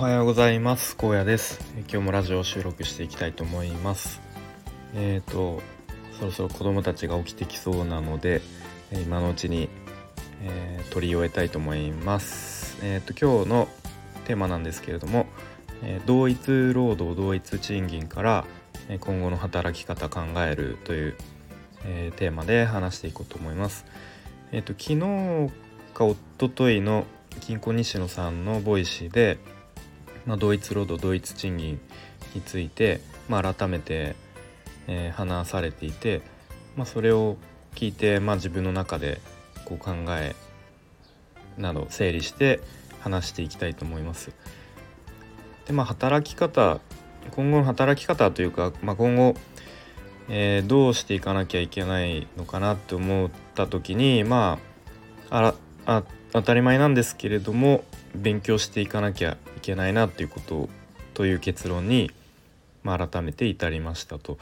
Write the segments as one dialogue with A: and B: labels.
A: はようございます。高野です。今日もラジオを収録していきたいと思います。えっ、ー、とそろそろ子供たちが起きてきそうなので今のうちに、えー、取り終えたいと思います。えっ、ー、と今日のテーマなんですけれども、え同一労働同一賃金から今後の働き方考えるという、えテーマで話していこうと思います。えっ、と昨日か一昨日のキンコン西野さんの Voicy で、まあ、同一労働同一賃金について、まあ、改めて、えー、話されていて、まあ、それを聞いて、まあ、自分の中でこう考えなど整理して話していきたいと思います。でまあ働き方今後の働き方というか、まあ、今後、えー、どうしていかなきゃいけないのかなって思った時にまああ当たり前なんですけれども勉強していかなきゃいけないなっていうことという結論に、まあ、改めて至りましたと。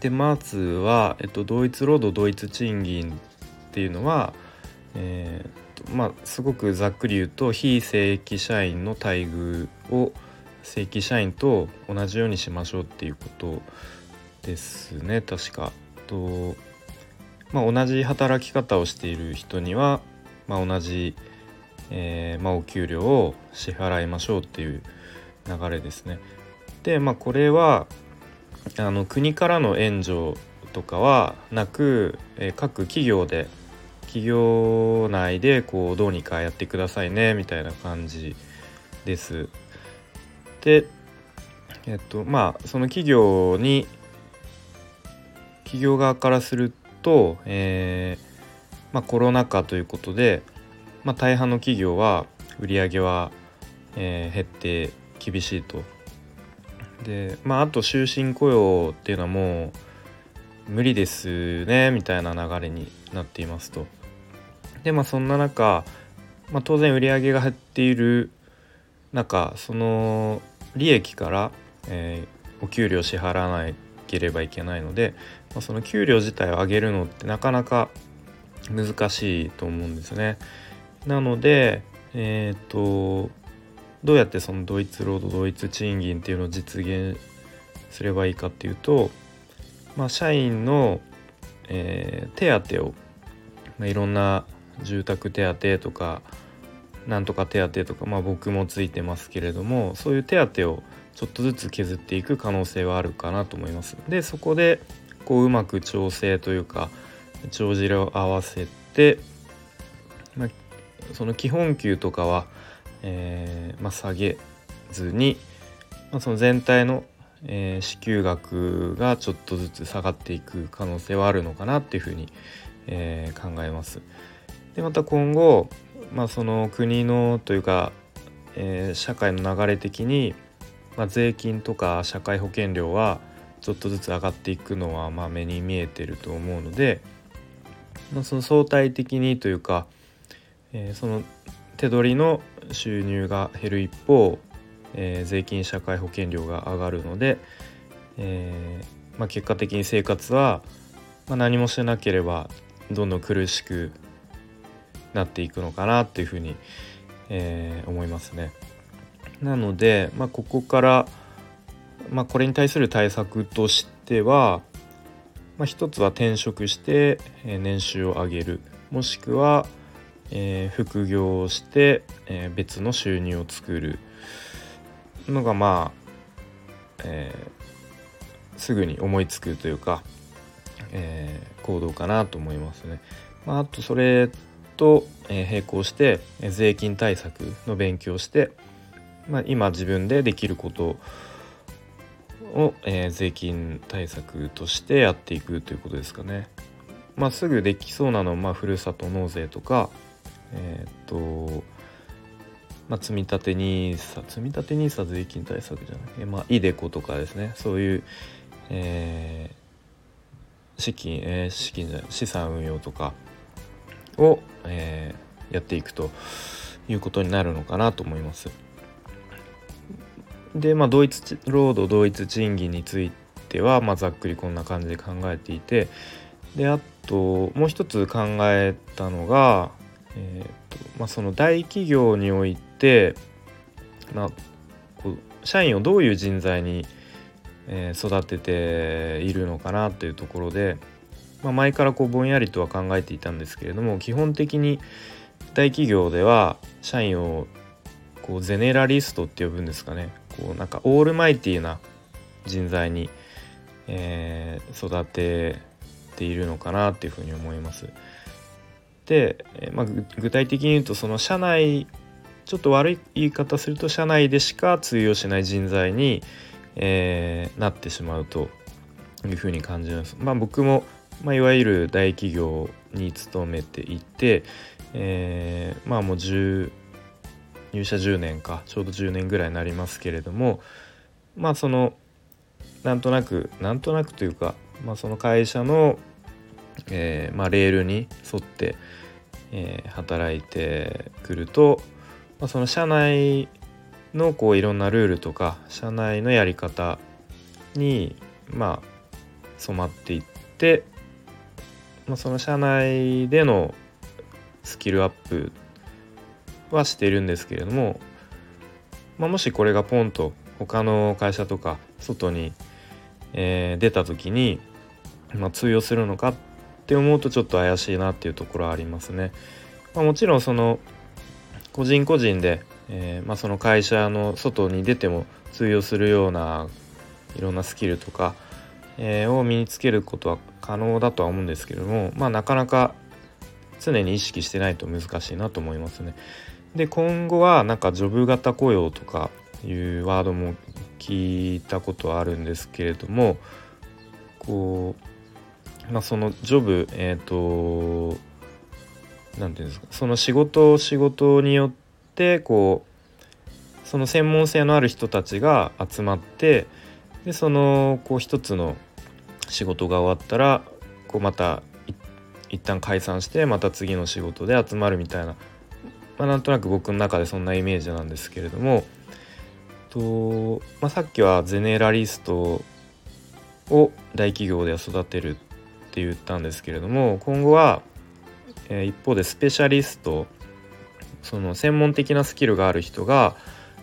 A: でまずは、えっと、同一労働同一賃金っていうのは、えーとまあ、すごくざっくり言うと非正規社員の待遇を正規社員と同じようにしましょうっていうことですね確か。とまあ、同じ働き方をしている人にはまあ、同じ、えー、まあ、お給料を支払いましょうっていう流れですね。で、まあ、これはあの国からの援助とかはなく、えー、各企業で企業内でこうどうにかやってくださいねみたいな感じです。でえっとまあその企業に企業側からすると、えーまあ、コロナ禍ということで、まあ、大半の企業は売り上げは、えー、減って厳しいと。でまああと終身雇用っていうのはもう無理ですねみたいな流れになっていますと。でまあそんな中、まあ、当然売り上げが減っている中その利益から、えー、お給料支払わなければいけないので、まあ、その給料自体を上げるのってなかなか難しいと思うんですね。なので、えっ、とどうやってその同一労働同一賃金っていうのを実現すればいいかっていうと、まあ、社員の、えー、手当を、まあ、いろんな住宅手当とかなんとか手当とか、まあ、僕もついてますけれどもそういう手当をちょっとずつ削っていく可能性はあるかなと思います。でそこでこううまく調整というか帳尻を合わせて、まあ、その基本給とかは、えーまあ、下げずに、まあ、その全体の、えー、支給額がちょっとずつ下がっていく可能性はあるのかなっていうふうに、えー、考えます。でまた今後、まあ、その国のというか、えー、社会の流れ的に、まあ、税金とか社会保険料はちょっとずつ上がっていくのはまあ目に見えてると思うので、まあ、その相対的にというか、えー、その手取りの収入が減る一方、えー、税金社会保険料が上がるので、えー、まあ、結果的に生活は、まあ、何もしなければどんどん苦しくなっていくのかなっていうふうに、え思いますね。なので、まあ、ここから、まあ、これに対する対策としては、まあ、一つは転職して年収を上げるもしくは、え、副業をして、え、別の収入を作るのがまあ、えー、すぐに思いつくというか、え行動かなと思いますね。まあ、あとそれと、え並行して税金対策の勉強して、まあ、今自分でできることを、をえー、税金対策としてやっていくということですかね。まあ、すぐできそうなのは、まあ、ふるさと納税とか、えっ、と、まあ、積立 NISA 積立 NISA 税金対策じゃない、えー、まあ、イデコとかですねそういう、えー、資金、えー、資金じゃない資産運用とかを、えー、やっていくということになるのかなと思います。で、まあ、同一労働同一賃金については、まあ、ざっくりこんな感じで考えていてであともう一つ考えたのが、えーとまあ、その大企業において、まあ、社員をどういう人材に、えー、育てているのかなというところで、まあ、前からこうぼんやりとは考えていたんですけれども基本的に大企業では社員をこうゼネラリストって呼ぶんですかね。こうなんかオールマイティーな人材に、えー、育てているのかなっていうふうに思います。で、まあ、具体的に言うとその社内ちょっと悪い言い方すると社内でしか通用しない人材に、えー、なってしまうというふうに感じます。まあ、僕も、まあ、いわゆる大企業に勤めていて、えー、まあもう10入社10年かちょうど10年ぐらいになりますけれどもまあそのなんとなくなんとなくというか、まあ、その会社の、えーまあ、レールに沿って、えー、働いてくると、まあ、その社内のこういろんなルールとか社内のやり方にまあ染まっていって、まあ、その社内でのスキルアップはしているんですけれども、まあ、もしこれがポンと他の会社とか外に、えー、出た時に、まあ、通用するのかって思うとちょっと怪しいなっていうところはありますね。まあ、もちろんその個人個人で、えー、まあ、その会社の外に出ても通用するようないろんなスキルとか、えー、を身につけることは可能だとは思うんですけれども、まあ、なかなか常に意識してないと難しいなと思いますね。で今後はなんかジョブ型雇用とかいうワードも聞いたことはあるんですけれどもこう、まあ、そのジョブえっ、ー、と何て言うんですかその仕事仕事によってこうその専門性のある人たちが集まってでそのこう一つの仕事が終わったらこうまた一旦解散してまた次の仕事で集まるみたいなまあ、なんとなく僕の中でそんなイメージなんですけれどもと、まあ、さっきはゼネラリストを大企業で育てるって言ったんですけれども今後は、えー、一方でスペシャリストその専門的なスキルがある人が、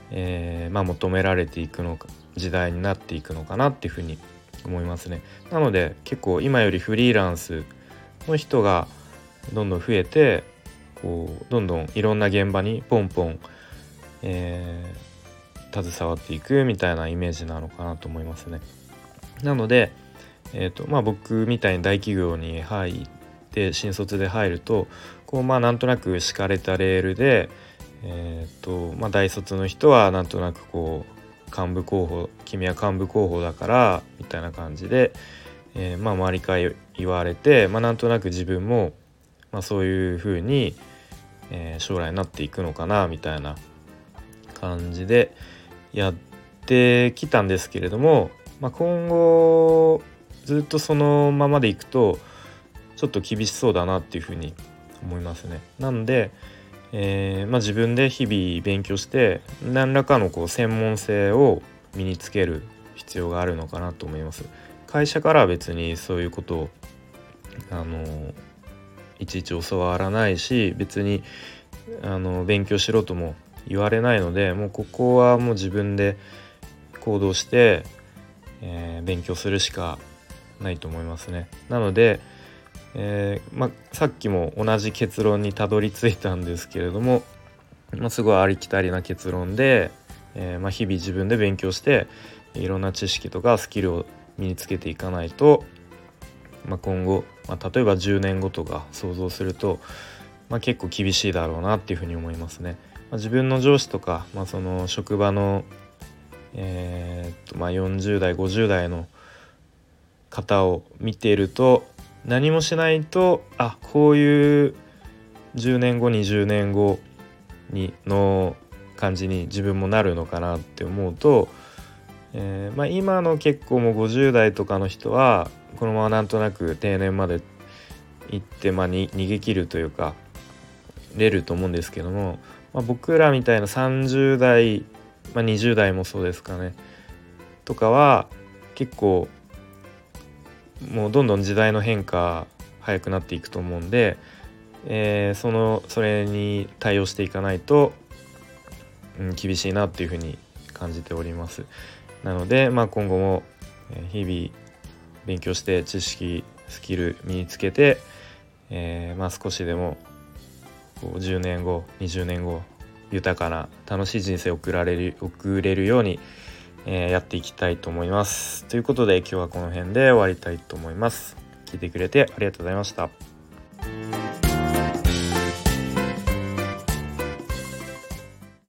A: えー、まあ、求められていくのか時代になっていくのかなっていうふうに思いますね。なので結構今よりフリーランスの人がどんどん増えてこうどんどんいろんな現場にポンポン、えー、携わっていくみたいなイメージなのかなと思いますね。なので、えーとまあ、僕みたいに大企業に入って新卒で入るとこうまあなんとなく敷かれたレールで、えーとまあ、大卒の人はなんとなくこう幹部候補君は幹部候補だからみたいな感じで、えー、まあ周りから言われて、まあ、なんとなく自分も、まあ、そういうふうに、えー、将来になっていくのかなみたいな感じでやってきたんですけれども、まあ、今後ずっとそのままでいくとちょっと厳しそうだなっていうふうに思いますね。なんで、えー、まあ、自分で日々勉強して何らかのこう専門性を身につける必要があるのかなと思います。会社からは別にそういうことをあのいちいち教わらないし別にあの勉強しろとも言われないのでもうここはもう自分で行動して、えー、勉強するしかないと思いますね。なので、えー、まさっきも同じ結論にたどり着いたんですけれども、ま、すごいありきたりな結論で、えー、ま、日々自分で勉強していろんな知識とかスキルを身につけていかないと、まあ、今後まあ、例えば10年後とか想像すると、まあ、結構厳しいだろうなっていうふうに思いますね。まあ、自分の上司とか、まあ、その職場の、えー、っとまあ、40代50代の方を見ていると何もしないとあこういう10年後20年後にの感じに自分もなるのかなって思うと、えー、まあ、今の結構もう50代とかの人はこのままなんとなく定年まで行って、まあ、に逃げ切るというか出ると思うんですけども、まあ、僕らみたいな30代、まあ、20代もそうですかねとかは結構もうどんどん時代の変化早くなっていくと思うんで、えー、そのそれに対応していかないと、うん、厳しいなっていうふうに感じております。なので、まあ、今後も日々勉強して知識スキル身につけて、えー、まあ、少しでもこう10年後20年後豊かな楽しい人生を送られる送れるように、えー、やっていきたいと思います。ということで今日はこの辺で終わりたいと思います。聞いてくれてありがとうございました。